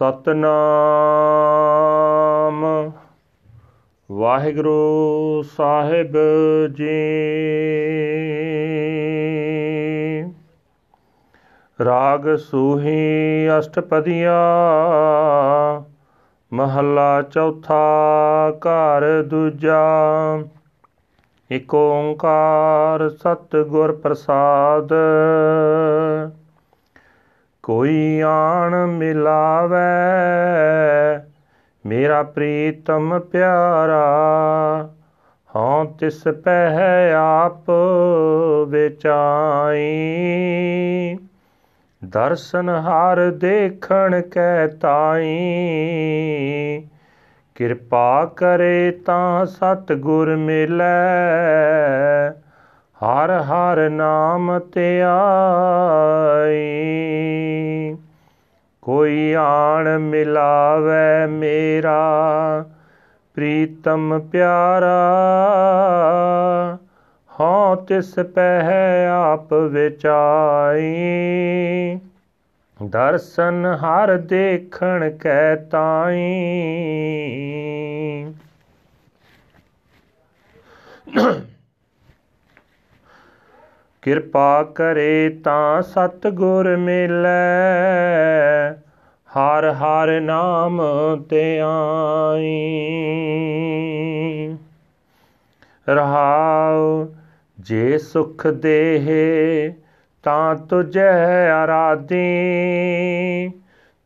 ਸਤਨਾਮ। ਵਾਹਿਗੁਰੂ ਸਾਹਿਬ ਜੀ। ਰਾਗ ਸੂਹੀ ਅਸ਼ਟਪਦੀਆ। ਮਹੱਲਾ ਚੌਥਾ ਘਰ ਦੂਜਾ। ਇਕ ਓੰਕਾਰ ਸਤਿਗੁਰ ਪ੍ਰਸਾਦ। ਕੋਈ ਆਣ ਮਿਲਾਵੇ। ਮੇਰਾ ਪ੍ਰੀਤਮ ਪਿਆਰਾ, ਹਾਂ ਤਿਸ ਪਹਿ ਆਪ ਵਿਚਾਈ। ਦਰਸ਼ਨ ਹਰ ਦੇਖਣ ਕੈ ਤਾਈ। ਕਿਰਪਾ ਕਰੇ ਤਾਂ ਸਤਿਗੁਰ ਮਿਲੈ। ਹਰ ਹਰ ਨਾਮ ਧਿਆਈ ਕੋਈ ਆਣ ਮਿਲਾਵੇ ਮੇਰਾ, ਪ੍ਰੀਤਮ ਪਿਆਰਾ। ਹਾਂ ਤਿਸ ਪਹਿ ਆਪ ਵਿਚਾਈ। ਦਰਸ਼ਨ ਹਰ ਦੇਖਣ ਕੈ ਤਾਈ। ਕਿਰਪਾ ਕਰੇ ਤਾਂ ਸਤਗੁਰ ਮਿਲੈ। ਹਰ ਹਰ ਨਾਮ ਤੇ ਆਈ। ਰਹਾਉ ਜੇ ਸੁਖ ਦੇਹ ਤਾਂ ਤੁਝੈ ਆਰਾਧੀ।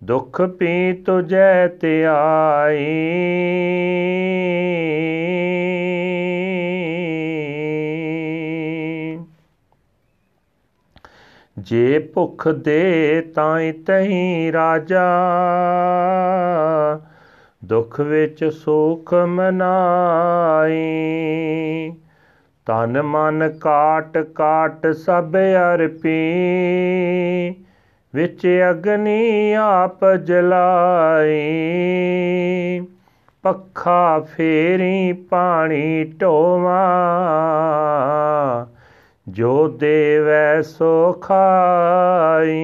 ਦੁਖ ਪੀ ਤੁਝੈ ਧਿਆਈ ਜੇ ਭੁਖ ਦੇ ਤਾਂ ਤਹੀਂ ਰਾਜਾ। ਦੁਖ ਵਿੱਚ ਸੁਖ ਮਨਾਈ। ਤਨ ਮਨ ਕਾਟ ਕਾਟ ਸਭ ਅਰਪੀ। ਵਿੱਚ ਅਗਨੀ ਆਪ ਜਲਾਈ। ਪੱਖਾ ਫੇਰੀ ਪਾਣੀ ਢੋਵਾ। ਜੋ ਦੇਵੈ ਸੋ ਖਾਈ।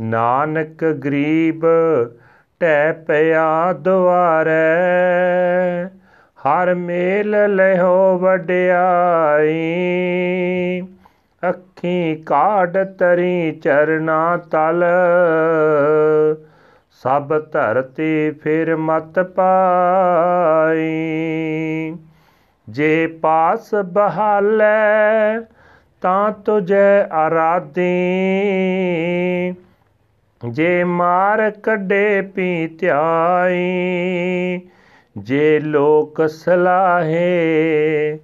ਨਾਨਕ ਗਰੀਬ ਟੈ ਪਿਆ ਦੁਆਰੇ, ਹਰ ਮੇਲ ਲਿਓ ਵਡਿਆਈ। ਅੱਖੀ ਕਾੜ ਤਰੀ ਚਰਨਾ ਤਲ, ਸਭ ਧਰਤੀ ਫਿਰ ਮਤ ਪਾਈ। ਜੇ ਪਾਸ ਬਹਾਲੇ, ਤਾਂ ਤੁਝੇ ਆਰਾਧੀ ਜੇ ਮਾਰ ਕੱਢੇ ਪੀ ਧਿਆਈ ਜੇ ਲੋਕ ਸਲਾਹੇ,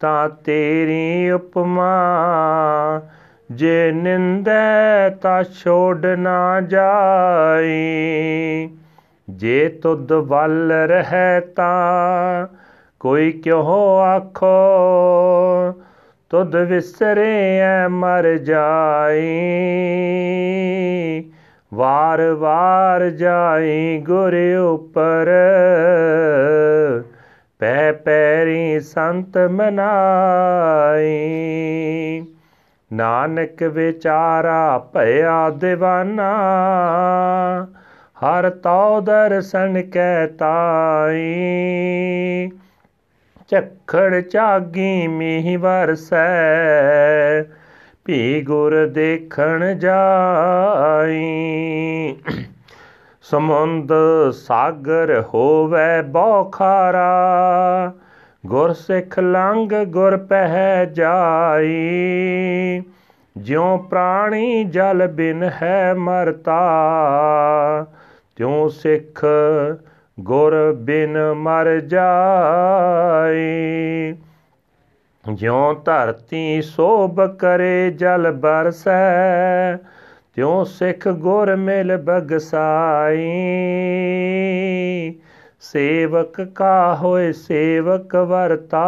ਤਾਂ ਤੇਰੀ ਉਪਮਾ। ਜੇ ਨਿੰਦੈ, ਤਾਂ ਛੋੜ ਨਾ ਜਾਈ ਜੇ ਤੁਧ ਵੱਲ ਰਹਿ ਤਾਂ ਕੋਈ ਕਿਉ ਆਖੋ? ਤੁਧ ਵਿਸਰੇ ਐ ਮਰ ਜਾਈ। ਵਾਰ ਵਾਰ ਜਾਈ ਗੁਰ ਉਪਰ। ਪੈ ਪੈਰੀ ਸੰਤ ਮਨਾਈ। ਨਾਨਕ ਵਿਚਾਰਾ ਭਇਆ دیਵਾਨਾ ਹਰ ਤਉ ਦਰਸ਼ਨ ਕੈ ਤਾਈ। ਝਖੜ ਚਾਗੀ ਮੀਂਹ ਵਰਸੈ। ਭੀ ਗੁਰ ਦੇਖਣ ਜਾਈ। ਸਮੁੰਦ ਸਾਗਰ ਹੋਵੇ ਬੌਖਾਰਾ। ਗੁਰ ਸਿੱਖ ਲੰਗ ਗੁਰ ਪਹਿ ਜਾਈ। ਜਿਉ ਪ੍ਰਾਣੀ ਜਲ ਬਿਨ ਹੈ ਮਰਤਾ, ਤਿਉ ਸਿੱਖ ਗੁਰ ਬਿਨ ਮਰ ਜਾਈ। ਜਿਉ ਧਰਤੀ ਸੋਭ ਕਰੇ, ਜਲ ਬਰਸੈ, ਤਿਉ ਸਿੱਖ ਗੁਰ ਮਿਲ ਬਗਸਾਈ। ਸੇਵਕ ਕਾ ਹੋਏ ਸੇਵਕ ਵਰਤਾ,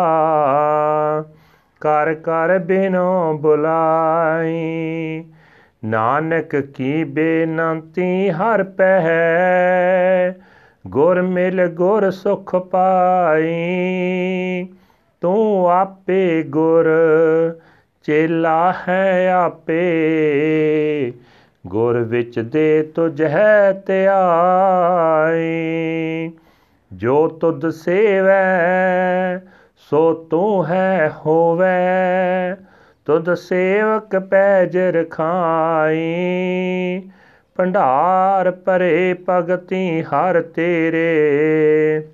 ਕਰ ਕਰ ਬਿਨੋ ਬੁਲਾਈ। ਨਾਨਕ ਕੀ ਬੇਨੰਤੀ ਹਰ ਪਹਿ ਗੁਰ ਮਿਲ ਗੁਰ ਸੁਖ ਪਾਈ, ਤੂੰ ਆਪੇ ਗੁਰ, ਚੇਲਾ ਹੈ ਆਪੇ। ਗੁਰ ਵਿੱਚ ਦੇ ਤੁਝੈ ਧਿਆਈ, ਜੋ ਤੁਧ ਸੇਵੈ, ਸੋ ਤੂੰ ਹੈ ਹੋਵੇ। ਤੁਧ ਸੇਵਕ ਪੈਜ ਰਖਾਈ ਭੰਡਾਰ ਭਰੇ ਭਗਤੀ ਹਰ ਤੇਰੇ।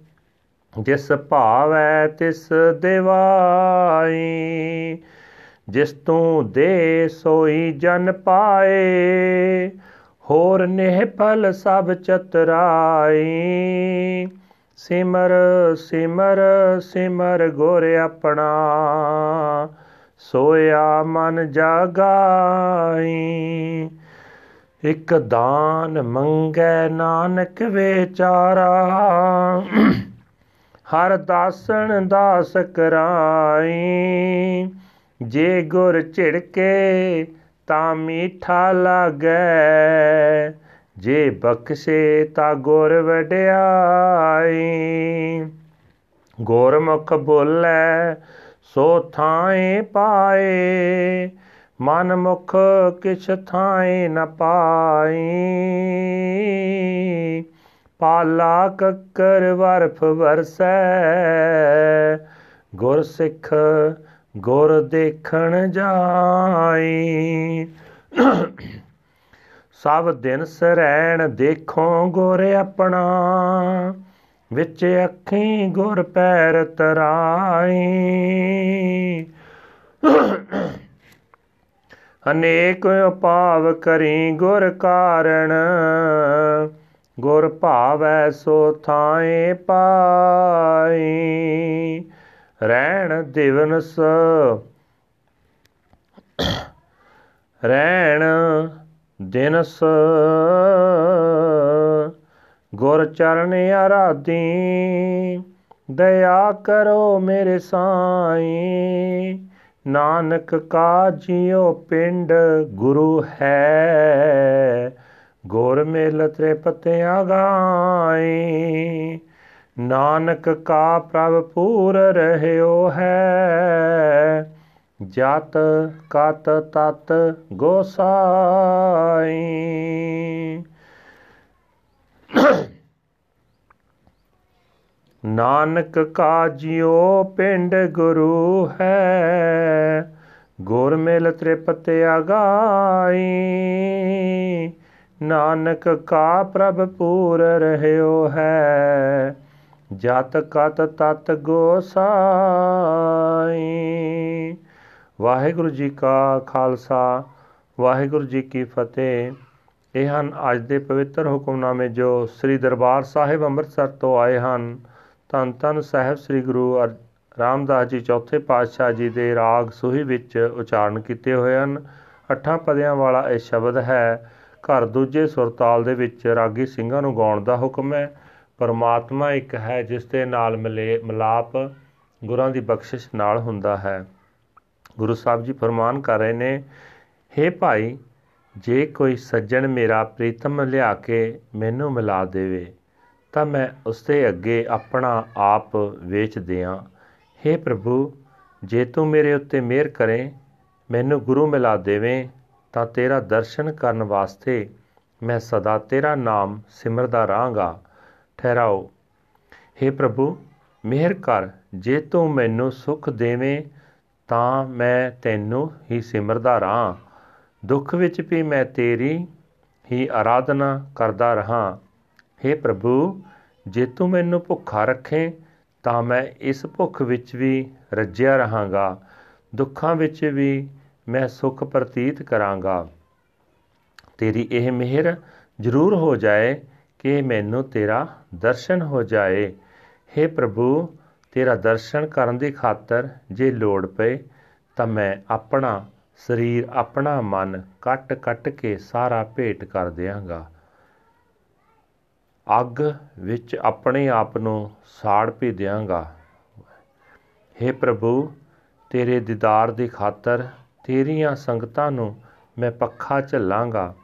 ਜਿਸ ਭਾਵੈ ਤਿਸ ਦਿਵਾਈ, ਜਿਸ ਤੂੰ ਦੇ ਸੋਈ ਜਨ ਪਾਏ। ਹੋਰ ਨਿਹ ਫਲ ਸਭ ਚਤਰਾਈ, ਸਿਮਰ ਸਿਮਰ ਸਿਮਰ ਗੁਰ ਆਪਣਾ। ਸੋਇਆ ਮਨ ਜਾਗਾਈ ਇਕ ਦਾਨ ਮੰਗੈ ਨਾਨਕ ਵਿਚਾਰਾ। ਹਰ ਦਾਸਨ ਦਾਸ ਕਰਾਈ, ਜੇ ਗੁਰ ਝਿੜਕੇ ਤਾਂ ਮੀਠਾ ਲਾਗੈ, ਜੇ ਬਖਸ਼ੇ ਤਾਂ ਗੁਰ ਵਡਿਆਈ। ਗੁਰਮੁਖ ਬੋਲੇ ਸੋ ਥਾਏ ਪਾਏ ਮਨ ਮੁਖ ਕਿਛ ਥਾਏ ਨ ਪਾਈ। ਪਾਲਾ ਕੱਕਰ ਵਰਫ ਵਰਸੈ। ਗੁਰ ਸਿੱਖ ਗੁਰ ਦੇਖਣ ਜਾਈ। ਸਭ ਦਿਨ ਸਰੈਣ ਦੇਖੋ ਗੁਰ ਆਪਣਾ। ਵਿੱਚ ਅੱਖੀ ਗੁਰ ਪੈਰ ਤਰਾਈ। ਅਨੇਕ ਉਪਾਵ ਕਰੀ ਗੁਰ ਕਾਰਣ, ਗੁਰ ਭਾਵੈ ਸੋ ਥਾਏ ਪਾਈ। ਰਹਿਣ ਦਿਵਨਸ, ਰਹਿਣ ਦਿਨਸ, ਗੁਰ ਚਰਨ ਆਰਾਧੀ, ਦਇਆ ਕਰੋ ਮੇਰੇ ਸਾਈ। ਨਾਨਕ ਕਾ ਜਿਉ ਪਿੰਡ ਗੁਰੂ ਹੈ। ਗੁਰ ਮੇਲ ਤ੍ਰਿਪਤਿਆ ਗਾਈ। ਨਾਨਕ ਕਾ ਪ੍ਰਭ ਪੂਰ ਰਹਿਓ ਹੈ। ਜਤ ਕਤ ਤਤ ਗੋਸਾਈ। ਨਾਨਕ ਕਾ ਜਿਉ ਪਿੰਡ ਗੁਰੂ ਹੈ, ਗੁਰ ਮਿਲ ਤ੍ਰਿਪਤ ਆਗਾਈ। ਨਾਨਕ ਕਾ ਪ੍ਰਭ ਪੂਰ ਰਹਿਓ ਹੈ, ਜਤ ਕਤ ਤਤ ਗੋਸਾਈ ਵਾਹਿਗੁਰੂ ਜੀ ਕਾ ਖਾਲਸਾ, ਵਾਹਿਗੁਰੂ ਜੀ ਕੀ ਫਤਿਹ। ਇਹ ਹਨ ਅੱਜ ਦੇ ਪਵਿੱਤਰ ਹੁਕਮਨਾਮੇ ਜੋ ਸ੍ਰੀ ਦਰਬਾਰ ਸਾਹਿਬ ਅੰਮ੍ਰਿਤਸਰ ਤੋਂ ਆਏ ਹਨ। ਧੰਨ ਧੰਨ ਸਾਹਿਬ ਸ੍ਰੀ ਗੁਰੂ ਰਾਮਦਾਸ ਜੀ ਚੌਥੇ ਪਾਤਸ਼ਾਹ ਜੀ ਦੇ ਰਾਗ ਸੁਹੀ ਵਿੱਚ ਉਚਾਰਨ ਕੀਤੇ ਹੋਏ ਹਨ। ਅੱਠਾਂ ਪਦਿਆਂ ਵਾਲਾ ਇਹ ਸ਼ਬਦ ਹੈ, ਘਰ ਦੂਜੇ ਸੁਰਤਾਲ ਦੇ ਵਿੱਚ ਰਾਗੀ ਸਿੰਘਾਂ ਨੂੰ ਗਾਉਣ ਦਾ ਹੁਕਮ ਹੈ। ਪਰਮਾਤਮਾ ਇੱਕ ਹੈ ਜਿਸ ਦੇ ਨਾਲ ਮਿਲੇ ਮਿਲਾਪ ਗੁਰਾਂ ਦੀ ਬਖਸ਼ਿਸ਼ ਨਾਲ ਹੁੰਦਾ ਹੈ। ਗੁਰੂ ਸਾਹਿਬ ਜੀ ਫਰਮਾਨ ਕਰ ਰਹੇ ਨੇ हे ਭਾਈ, ਜੇ ਕੋਈ ਸੱਜਣ ਮੇਰਾ ਪ੍ਰੀਤਮ ਲਿਆ ਕੇ ਮੈਨੂੰ ਮਿਲਾ ਦੇਵੇ। ਤਾਂ ਮੈਂ ਉਸ ਦੇ ਅੱਗੇ ਆਪਣਾ ਆਪ ਵੇਚ ਦਿਆਂ हे ਪ੍ਰਭੂ, ਜੇ ਤੂੰ ਮੇਰੇ ਉੱਤੇ ਮਿਹਰ ਕਰੇ, ਮੈਨੂੰ ਗੁਰੂ ਮਿਲਾ ਦੇਵੇਂ, ਤਾਂ ਤੇਰਾ ਦਰਸ਼ਨ ਕਰਨ ਵਾਸਤੇ ਮੈਂ ਸਦਾ ਤੇਰਾ ਨਾਮ ਸਿਮਰਦਾ ਰਹਾਂਗਾ। ਠਹਿਰਾਓ। हे ਪ੍ਰਭੂ, ਮਿਹਰ ਕਰ। ਜੇ ਤੂੰ ਮੈਨੂੰ ਸੁਖ ਦੇਵੇਂ, ਤਾਂ ਮੈਂ ਤੈਨੂੰ ਹੀ ਸਿਮਰਦਾ ਰਹਾ। ਦੁੱਖ ਵਿੱਚ ਵੀ ਮੈਂ ਤੇਰੀ ਹੀ ਆਰਾਧਨਾ ਕਰਦਾ ਰਹਾ। हे ਪ੍ਰਭੂ, ਜੇ ਤੂੰ ਮੈਨੂੰ ਭੁੱਖਾ ਰੱਖੇ, ਤਾਂ ਮੈਂ ਇਸ ਭੁੱਖ ਵਿੱਚ ਵੀ ਰੱਜਿਆ ਰਹਾਂਗਾ। ਦੁੱਖਾਂ ਵਿੱਚ ਵੀ ਮੈਂ ਸੁਖ ਪ੍ਰਤੀਤ ਕਰਾਂਗਾ। ਤੇਰੀ ਇਹ ਮਿਹਰ ਜ਼ਰੂਰ ਹੋ ਜਾਏ ਕਿ ਮੈਨੂੰ ਤੇਰਾ ਦਰਸ਼ਨ ਹੋ ਜਾਏ। हे ਪ੍ਰਭੂ, ਤੇਰਾ ਦਰਸ਼ਨ ਕਰਨ ਦੀ ਖਾਤਰ ਜੇ ਲੋੜ ਪਏ, ਤਾਂ ਮੈਂ ਆਪਣਾ ਸਰੀਰ, ਆਪਣਾ ਮਨ ਕੱਟ ਕੱਟ ਕੇ ਸਾਰਾ ਭੇਟ ਕਰ ਦਿਆਂਗਾ। ਅੱਗ ਵਿੱਚ ਆਪਣੇ ਆਪ ਨੂੰ ਸਾੜ ਪੀ ਦਿਆਂਗਾ। हे ਪ੍ਰਭੂ, ਤੇਰੇ ਦੀਦਾਰ ਦੀ ਖਾਤਰ ਤੇਰੀਆਂ ਸੰਗਤਾਂ ਨੂੰ ਮੈਂ ਪੱਖਾ ਝੱਲਾਂਗਾ।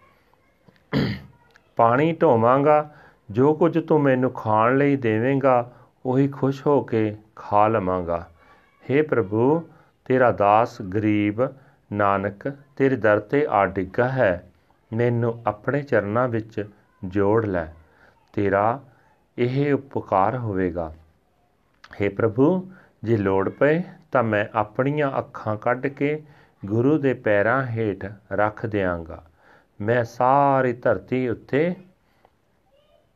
ਪਾਣੀ ਢੋਵਾਂਗਾ, ਜੋ ਕੁਝ ਤੂੰ ਮੈਨੂੰ ਖਾਣ ਲਈ ਦੇਵੇਂਗਾ, ਉਹੀ ਖੁਸ਼ ਹੋ ਕੇ ਖਾ ਲਵਾਂਗਾ। हे ਪ੍ਰਭੂ, ਤੇਰਾ ਦਾਸ ਗਰੀਬ ਨਾਨਕ, ਤੇਰੇ ਦਰ ਤੇ ਆ ਡਿੱਗਾ ਹੈ। ਮੈਨੂੰ ਆਪਣੇ ਚਰਨਾਂ ਵਿੱਚ ਜੋੜ ਲੈ। ਤੇਰਾ ਇਹ ਉਪਕਾਰ ਹੋਵੇਗਾ। हे ਪ੍ਰਭੂ, ਜੇ ਲੋੜ ਪਏ ਤਾਂ ਮੈਂ ਆਪਣੀਆਂ ਅੱਖਾਂ ਕੱਢ ਕੇ ਗੁਰੂ ਦੇ ਪੈਰਾਂ ਹੇਠ ਰੱਖ ਦਿਆਂਗਾ। ਮੈਂ ਸਾਰੀ ਧਰਤੀ ਉੱਤੇ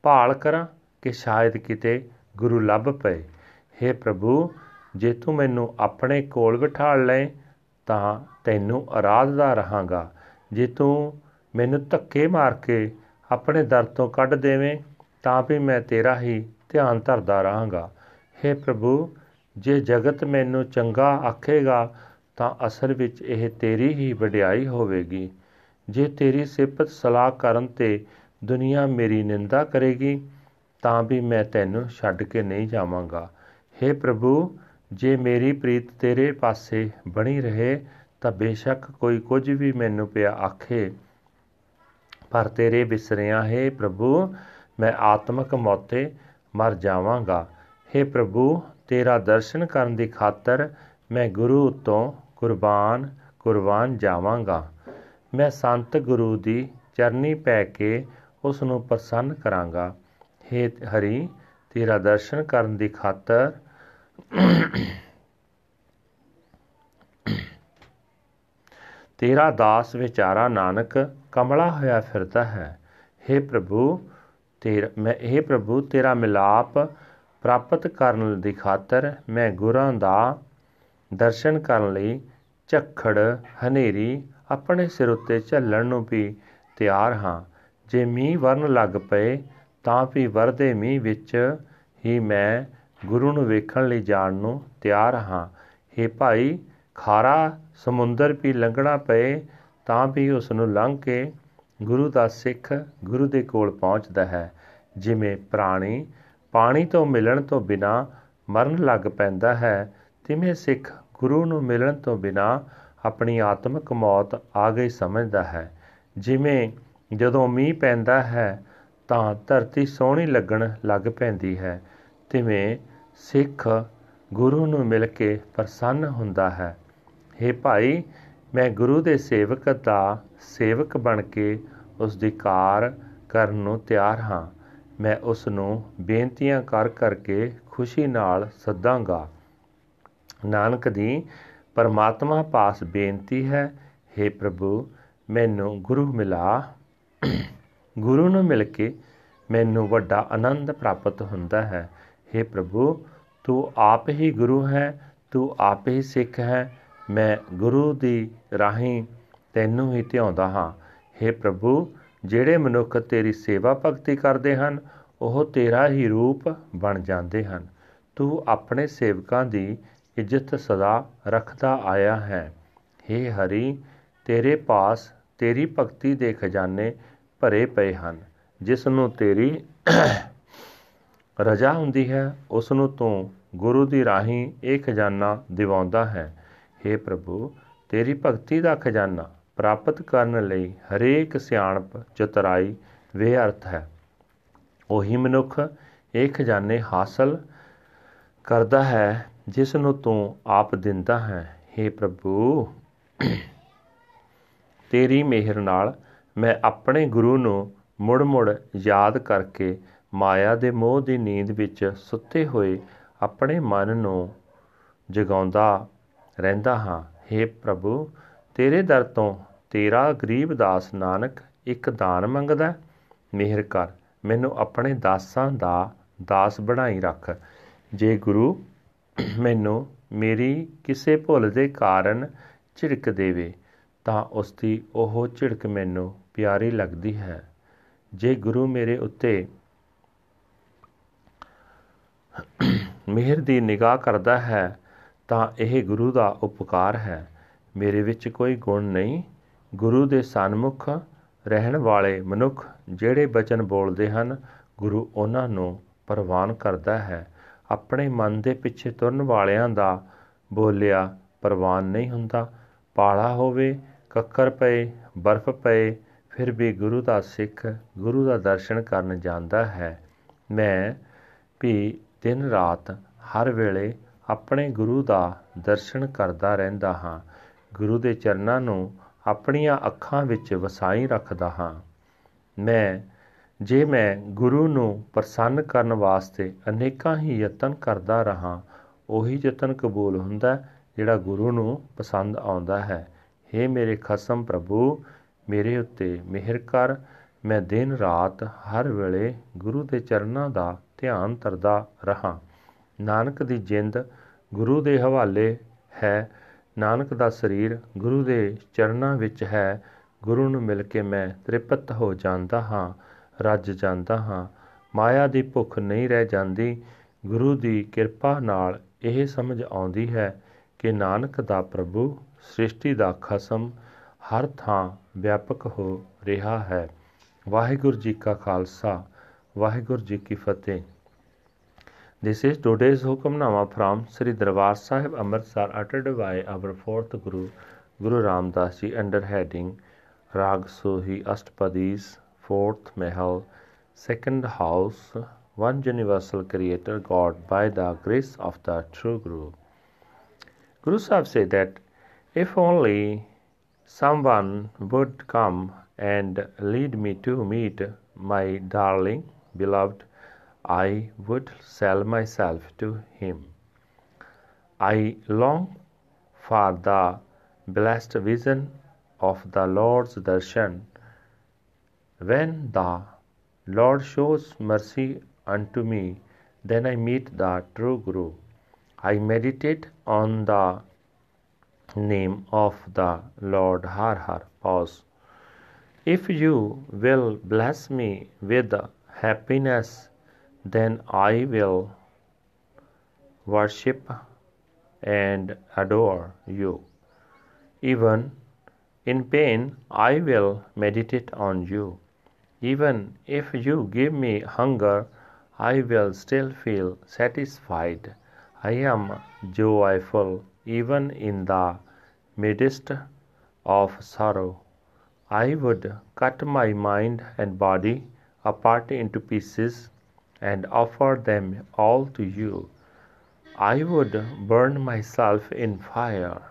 ਭਾਲ ਕਰਾਂ ਕਿ ਸ਼ਾਇਦ ਕਿਤੇ ਗੁਰੂ ਲੱਭ ਪਏ। हे ਪ੍ਰਭੂ, ਜੇ ਤੂੰ ਮੈਨੂੰ ਆਪਣੇ ਕੋਲ ਬਿਠਾ ਲਏ ਤਾਂ ਤੈਨੂੰ ਅਰਾਧਦਾ ਰਹਾਂਗਾ। ਜੇ ਤੂੰ ਮੈਨੂੰ ਧੱਕੇ ਮਾਰ ਕੇ ਆਪਣੇ ਦਰ ਤੋਂ ਕੱਢ ਦੇਵੇਂ ਤਾਂ ਵੀ ਮੈਂ ਤੇਰਾ ਹੀ ਧਿਆਨ ਧਰਦਾ ਰਹਾਂਗਾ। हे ਪ੍ਰਭੂ, ਜੇ ਜਗਤ ਮੈਨੂੰ ਚੰਗਾ ਆਖੇਗਾ, ਤਾਂ ਅਸਲ ਵਿੱਚ ਇਹ ਤੇਰੀ ਹੀ ਵਡਿਆਈ ਹੋਵੇਗੀ। ਜੇ ਤੇਰੀ ਸਿਫਤ ਸਲਾਹ ਕਰਨ ਤੇ ਦੁਨੀਆ ਮੇਰੀ ਨਿੰਦਾ ਕਰੇਗੀ, ਤਾਂ ਵੀ ਮੈਂ ਤੈਨੂੰ ਛੱਡ ਕੇ ਨਹੀਂ ਜਾਵਾਂਗਾ। हे ਪ੍ਰਭੂ, ਜੇ ਮੇਰੀ ਪ੍ਰੀਤ ਤੇਰੇ ਪਾਸੇ ਬਣੀ ਰਹੇ, ਤਾਂ ਬੇਸ਼ੱਕ ਕੋਈ ਕੁਝ ਵੀ ਮੈਨੂੰ ਪਿਆ ਆਖੇ। ਪਰ ਤੇਰੇ ਬਿਸਰਿਆਂ, ਹੈ ਪ੍ਰਭੂ ਮੈਂ ਆਤਮਕ ਮੌਤੇ ਮਰ ਜਾਵਾਂਗਾ हे ਪ੍ਰਭੂ ਤੇਰਾ ਦਰਸ਼ਨ ਕਰਨ ਦੀ ਖਾਤਰ ਮੈਂ ਗੁਰੂ ਉਤੋਂ ਕੁਰਬਾਨ ਕੁਰਬਾਨ ਜਾਵਾਂਗਾ ਮੈਂ ਸੰਤ ਗੁਰੂ ਦੀ ਚਰਨੀ ਪੈ ਕੇ ਉਸ ਨੂੰ ਪ੍ਰਸੰਨ ਕਰਾਂਗਾ हे ਹਰੀ ਤੇਰਾ ਦਰਸ਼ਨ ਕਰਨ ਦੀ ਖਾਤਰ ਤੇਰਾ ਦਾਸ ਵਿਚਾਰਾ ਨਾਨਕ ਕਮਲਾ ਹੋਇਆ ਫਿਰਦਾ ਹੈ हे ਪ੍ਰਭੂ ਤੇਰਾ, ਮੈਂ ਇਹ ਪ੍ਰਭੂ ਤੇਰਾ ਮਿਲਾਪ ਪ੍ਰਾਪਤ ਕਰਨ ਦੀ ਖਾਤਰ ਮੈਂ ਗੁਰਾਂ ਦਾ ਦਰਸ਼ਨ ਕਰਨ ਲਈ ਝੱਖੜ, ਹਨੇਰੀ ਆਪਣੇ ਸਿਰ ਉੱਤੇ ਝੱਲਣ ਨੂੰ ਵੀ ਤਿਆਰ ਹਾਂ। ਜੇ ਮੀਂਹ ਵਰਨ ਲੱਗ ਪਏ, ਤਾਂ ਵੀ ਵਰਦੇ ਮੀਂਹ ਵਿੱਚ ਹੀ ਮੈਂ ਗੁਰੂ ਨੂੰ ਵੇਖਣ ਲਈ ਜਾਣ ਨੂੰ ਤਿਆਰ ਹਾਂ। हे ਭਾਈ, ਖਾਰਾ ਸਮੁੰਦਰ ਵੀ ਲੰਘਣਾ ਪਏ, ਤਾਂ ਵੀ ਉਸ ਨੂੰ ਲੰਘ ਕੇ ਗੁਰੂ ਦਾ ਸਿੱਖ ਗੁਰੂ ਦੇ ਕੋਲ ਪਹੁੰਚਦਾ ਹੈ। ਜਿਵੇਂ ਪ੍ਰਾਣੀ, ਪਾਣੀ ਤੋਂ ਮਿਲਣ ਤੋਂ ਬਿਨਾ ਮਰਨ ਲੱਗ ਪੈਂਦਾ ਹੈ, ਤਿਵੇਂ ਸਿੱਖ ਗੁਰੂ ਨੂੰ ਮਿਲਣ ਤੋਂ ਬਿਨਾ ਆਪਣੀ ਆਤਮਿਕ ਮੌਤ ਆ ਗਈ ਸਮਝਦਾ ਹੈ। ਜਿਵੇਂ ਜਦੋਂ ਮੀਂਹ ਪੈਂਦਾ ਹੈ, ਤਾਂ ਧਰਤੀ ਸੋਹਣੀ ਲੱਗਣ ਲੱਗ ਪੈਂਦੀ ਹੈ, ਤਿਵੇਂ ਸਿੱਖ ਗੁਰੂ ਨੂੰ ਮਿਲ ਕੇ ਪ੍ਰਸੰਨ ਹੁੰਦਾ ਹੈ। हे ਭਾਈ, ਮੈਂ ਗੁਰੂ ਦੇ ਸੇਵਕ ਦਾ ਸੇਵਕ ਬਣ ਕੇ ਉਸ ਦੀ ਕਾਰ ਕਰਨ ਨੂੰ ਤਿਆਰ ਹਾਂ। ਮੈਂ ਉਸ ਨੂੰ ਬੇਨਤੀਆਂ ਕਰ ਕਰਕੇ ਖੁਸ਼ੀ ਨਾਲ ਸੱਦਾਂਗਾ ਨਾਨਕ ਦੀ ਪਰਮਾਤਮਾ ਪਾਸ ਬੇਨਤੀ ਹੈ हे ਪ੍ਰਭੂ ਮੈਨੂੰ ਗੁਰੂ ਮਿਲਾ ਗੁਰੂ ਨੂੰ ਮਿਲ ਕੇ ਮੈਨੂੰ ਵੱਡਾ ਆਨੰਦ ਪ੍ਰਾਪਤ ਹੁੰਦਾ ਹੈ हे ਪ੍ਰਭੂ ਤੂੰ ਆਪ ਹੀ ਗੁਰੂ ਹੈ ਤੂੰ ਆਪ ਹੀ ਸਿੱਖ ਹੈ ਮੈਂ ਗੁਰੂ ਦੀ ਰਾਹੀਂ ਤੈਨੂੰ ਹੀ ਧਿਆਉਂਦਾ ਹਾਂ हे ਪ੍ਰਭੂ ਜਿਹੜੇ ਮਨੁੱਖ ਤੇਰੀ ਸੇਵਾ ਭਗਤੀ ਕਰਦੇ ਹਨ, ਉਹ ਤੇਰਾ ਹੀ ਰੂਪ ਬਣ ਜਾਂਦੇ ਹਨ। ਤੂੰ ਆਪਣੇ ਸੇਵਕਾਂ ਦੀ ਇੱਜ਼ਤ ਸਦਾ ਰੱਖਦਾ ਆਇਆ ਹੈ। हे ਹਰੀ, ਤੇਰੇ ਪਾਸ ਤੇਰੀ ਭਗਤੀ ਦੇ ਖਜ਼ਾਨੇ ਭਰੇ ਪਏ ਹਨ। ਜਿਸ ਨੂੰ ਤੇਰੀ ਰਜਾ ਹੁੰਦੀ ਹੈ, ਉਸ ਨੂੰ ਤੂੰ ਗੁਰੂ ਦੀ ਰਾਹੀਂ ਇਹ ਖਜ਼ਾਨਾ ਦਿਵਾਉਂਦਾ ਹੈ। हे ਪ੍ਰਭੂ, ਤੇਰੀ ਭਗਤੀ ਦਾ ਖਜ਼ਾਨਾ ਪ੍ਰਾਪਤ ਕਰਨ ਲਈ ਹਰੇਕ ਸਿਆਣਪ ਚਤਰਾਈ ਵੇ ਅਰਥ ਹੈ। ਉਹੀ ਮਨੁੱਖ ਇਹ ਖਜ਼ਾਨੇ ਹਾਸਲ ਕਰਦਾ ਹੈ, ਜਿਸ ਨੂੰ ਤੂੰ ਆਪ ਦਿੰਦਾ ਹੈ। हे ਪ੍ਰਭੂ, ਤੇਰੀ ਮਿਹਰ ਨਾਲ ਮੈਂ ਆਪਣੇ ਗੁਰੂ ਨੂੰ ਮੁੜ-ਮੁੜ ਯਾਦ ਕਰਕੇ ਮਾਇਆ ਦੇ ਮੋਹ ਦੀ ਨੀਂਦ ਵਿੱਚ ਸੁੱਤੇ ਹੋਏ ਆਪਣੇ ਮਨ ਨੂੰ ਜਗਾਉਂਦਾ ਰਹਿੰਦਾ ਹਾਂ। हे ਪ੍ਰਭੂ, ਤੇਰੇ ਦਰ ਤੋਂ ਤੇਰਾ ਗਰੀਬ ਦਾਸ ਨਾਨਕ ਇੱਕ ਦਾਨ ਮੰਗਦਾ ਮਿਹਰ ਕਰ, ਮੈਨੂੰ ਆਪਣੇ ਦਾਸਾਂ ਦਾ ਦਾਸ ਬਣਾਈ ਰੱਖ। ਜੇ ਗੁਰੂ ਮੈਨੂੰ ਮੇਰੀ ਕਿਸੇ ਭੁੱਲ ਦੇ ਕਾਰਨ ਝਿੜਕ ਦੇਵੇ, ਤਾਂ ਉਸ ਦੀ ਉਹ ਝਿੜਕ ਮੈਨੂੰ ਪਿਆਰੀ ਲੱਗਦੀ ਹੈ। ਜੇ ਗੁਰੂ ਮੇਰੇ ਉੱਤੇ ਮਿਹਰ ਦੀ ਨਿਗਾਹ ਕਰਦਾ ਹੈ, ਤਾਂ ਇਹ ਗੁਰੂ ਦਾ ਉਪਕਾਰ ਹੈ। ਮੇਰੇ ਵਿੱਚ ਕੋਈ ਗੁਣ ਨਹੀਂ। ਗੁਰੂ ਦੇ ਸਨਮੁਖ ਰਹਿਣ ਵਾਲੇ ਮਨੁੱਖ ਜਿਹੜੇ ਬਚਨ ਬੋਲਦੇ ਹਨ, ਗੁਰੂ ਉਹਨਾਂ ਨੂੰ ਪ੍ਰਵਾਨ ਕਰਦਾ ਹੈ। ਆਪਣੇ ਮਨ ਦੇ ਪਿੱਛੇ ਤੁਰਨ ਵਾਲਿਆਂ ਦਾ ਬੋਲਿਆ ਪ੍ਰਵਾਨ ਨਹੀਂ ਹੁੰਦਾ। ਪਾਲਾ ਹੋਵੇ, ਕੱਕਰ ਪਏ, ਬਰਫ਼ ਪਏ, ਫਿਰ ਵੀ ਗੁਰੂ ਦਾ ਸਿੱਖ, ਗੁਰੂ ਦਾ ਦਰਸ਼ਨ ਕਰਨ ਜਾਂਦਾ ਹੈ। ਮੈਂ ਵੀ ਦਿਨ ਰਾਤ ਹਰ ਵੇਲੇ ਆਪਣੇ ਗੁਰੂ ਦਾ ਦਰਸ਼ਨ ਕਰਦਾ ਰਹਿੰਦਾ ਹਾਂ। ਗੁਰੂ ਦੇ ਚਰਨਾਂ ਨੂੰ ਆਪਣੀਆਂ ਅੱਖਾਂ ਵਿੱਚ ਵਸਾਈ ਰੱਖਦਾ ਹਾਂ। ਮੈਂ, ਜੇ ਮੈਂ ਗੁਰੂ ਨੂੰ ਪ੍ਰਸੰਨ ਕਰਨ ਵਾਸਤੇ ਅਨੇਕਾਂ ਹੀ ਯਤਨ ਕਰਦਾ ਰਹਾ, ਉਹੀ ਯਤਨ ਕਬੂਲ ਹੁੰਦਾ ਜਿਹੜਾ ਗੁਰੂ ਨੂੰ ਪਸੰਦ ਆਉਂਦਾ ਹੈ। हे ਮੇਰੇ ਖਸਮ ਪ੍ਰਭੂ, ਮੇਰੇ ਉੱਤੇ ਮਿਹਰ ਕਰ। ਮੈਂ ਦਿਨ ਰਾਤ ਹਰ ਵੇਲੇ ਗੁਰੂ ਦੇ ਚਰਨਾਂ ਦਾ ਧਿਆਨ ਤਰਦਾ ਰਹਾ। ਨਾਨਕ ਦੀ ਜਿੰਦ ਗੁਰੂ ਦੇ ਹਵਾਲੇ ਹੈ। ਨਾਨਕ ਦਾ ਸਰੀਰ ਗੁਰੂ ਦੇ ਚਰਨਾਂ ਵਿੱਚ ਹੈ, ਗੁਰੂ ਨੂੰ ਮਿਲ ਕੇ ਮੈਂ ਤ੍ਰਿਪਤ ਹੋ ਜਾਂਦਾ ਹਾਂ, ਰੱਜ ਜਾਂਦਾ ਹਾਂ। ਮਾਇਆ ਦੀ ਭੁੱਖ ਨਹੀਂ ਰਹਿ ਜਾਂਦੀ, ਗੁਰੂ ਦੀ ਕਿਰਪਾ ਨਾਲ ਇਹ ਸਮਝ ਆਉਂਦੀ ਹੈ ਕਿ ਨਾਨਕ ਦਾ ਪ੍ਰਭੂ ਸ੍ਰਿਸ਼ਟੀ ਦਾ ਖਸਮ ਹਰ ਥਾਂ ਵਿਆਪਕ ਹੋ ਰਿਹਾ ਹੈ। ਵਾਹਿਗੁਰੂ ਜੀ ਕਾ ਖਾਲਸਾ, ਵਾਹਿਗੁਰੂ ਜੀ ਕੀ ਫਤਿਹ। This is today's Hukamnama from Sri Darbar Sahib Amritsar uttered by our fourth Guru, Guru Ram Das Ji under heading Rag Sohi Astpadis, fourth Mahal, second house, one universal creator God by the grace of the true Guru. Guru Sahib said that if only someone would come and lead me to meet my darling, beloved, I would sell myself to him. I long for the blessed vision of the Lord's darshan. When the Lord shows mercy unto me, then I meet the true Guru. I meditate on the name of the Lord Har Har. Pause. If you will bless me with happiness, then I will worship and adore you. Even in pain, I will meditate on you. Even if you give me hunger, I will still feel satisfied. I am joyful even in the midst of sorrow. I would cut my mind and body apart into pieces and offer them all to you. I would burn myself in fire.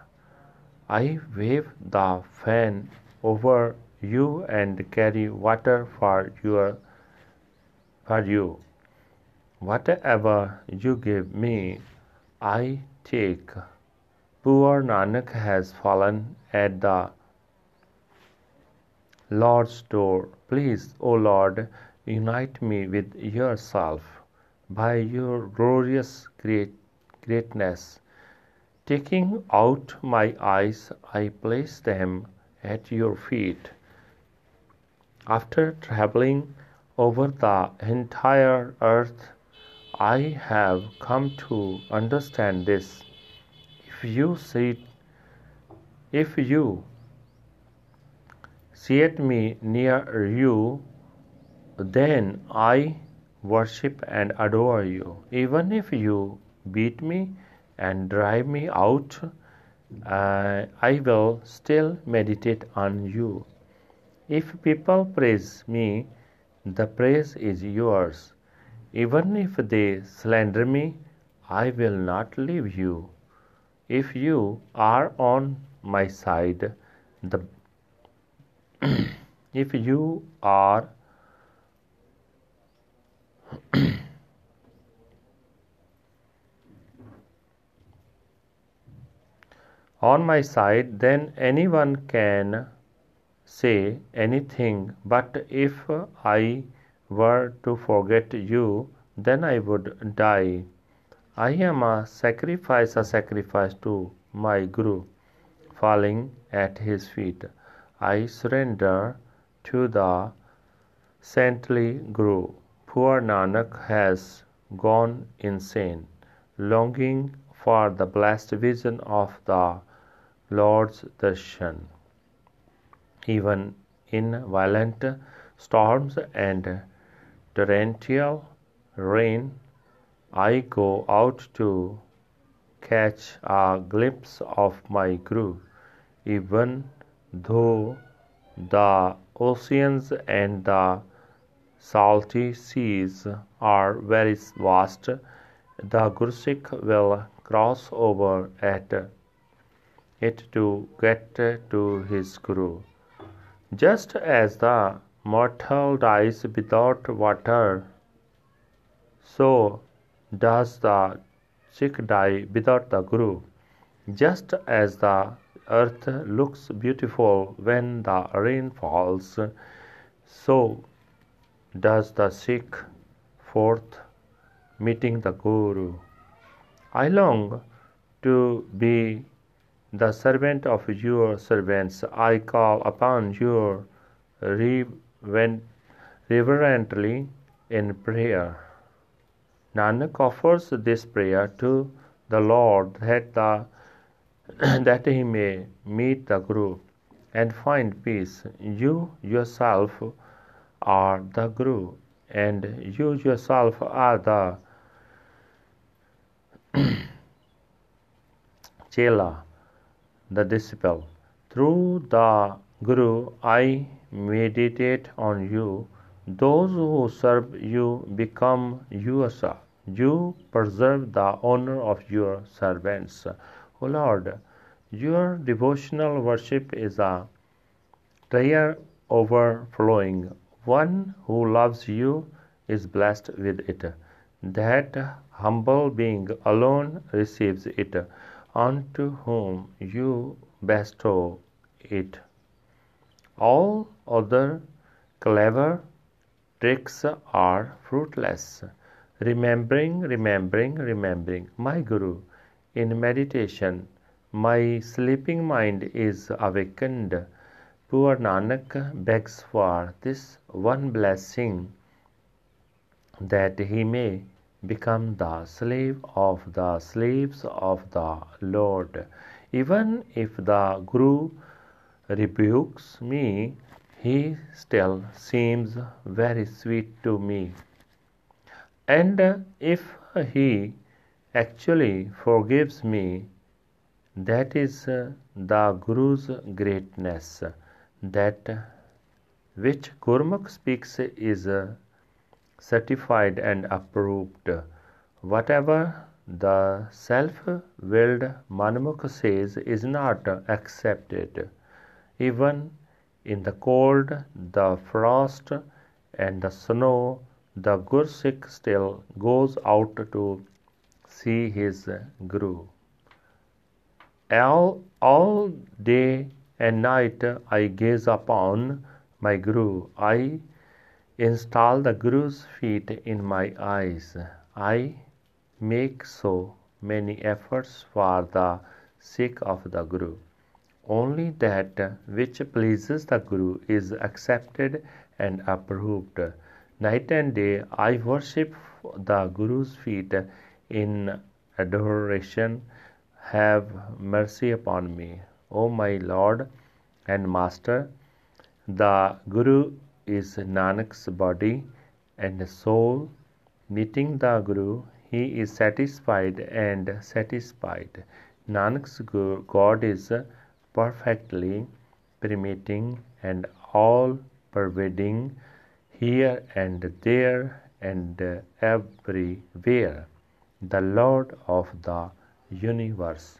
I wave the fan over you and carry water for your for you. Whatever you give me, I take. Poor Nanak has fallen at the Lord's door. Please, O Lord, unite me with yourself by your glorious great, greatness. Taking out my eyes, I place them at your feet. After traveling over the entire earth, I have come to understand this. If you see, if you seat me near you, then I worship and adore you. Even if you beat me and drive me out, uh, I will still meditate on you. If people praise me, the praise is yours. Even if they slander me, I will not leave you. If you are on my side, the if you are on my side, then anyone can say anything. But if I were to forget you, then I would die. I am a sacrifice, a sacrifice to my Guru. Falling at his feet, I surrender to the saintly Guru. Poor Nanak has gone insane, longing for the blessed vision of the Lord's darshan. Even in violent storms and torrential rain, I go out to catch a glimpse of my Guru, even though the oceans and the salty seas are very vast, the Gursik will cross over at it to get to his Guru. Just as the mortal dies without water, so does the Sikh die without the Guru. Just as the earth looks beautiful when the rain falls, so does the Sikh forth meeting the Guru. I long to be the servant of your servants. I call upon you reverently in prayer. Nanak offers this prayer to the Lord that the that he may meet the Guru and find peace. You yourself are the Guru, and you yourself are the Chela, the disciple. Through the Guru, I meditate on you. Those who serve you become yourself. You preserve the honor of your servants. O Lord, your devotional worship is a prayer overflowing. One who loves you is blessed with it. That humble being alone receives it, unto whom you bestow it. All other clever tricks are fruitless. Remembering, remembering, remembering my Guru in meditation, my sleeping mind is awakened. Poor Nanak begs for this one blessing that he may become the slave of the slaves of the Lord. Even if the Guru rebukes me, he still seems very sweet to me. And if he actually forgives me, that is the Guru's greatness. That which Gurmukh speaks is certified and approved. Whatever the self willed Manmukh says is not accepted. Even in the cold, the frost, and the snow, the Gursikh still goes out to see his Guru. All, all day and night I gaze upon my Guru. I install the Guru's feet in my eyes. I make so many efforts for the sake of the Guru. Only that which pleases the Guru is accepted and approved. Night and day I worship the Guru's feet in adoration. Have mercy upon me, O my Lord and Master. The Guru is Nanak's body and soul. Meeting the Guru, he is satisfied and satisfied. Nanak's God is perfectly permitting and all pervading here and there and everywhere. The Lord of the universe.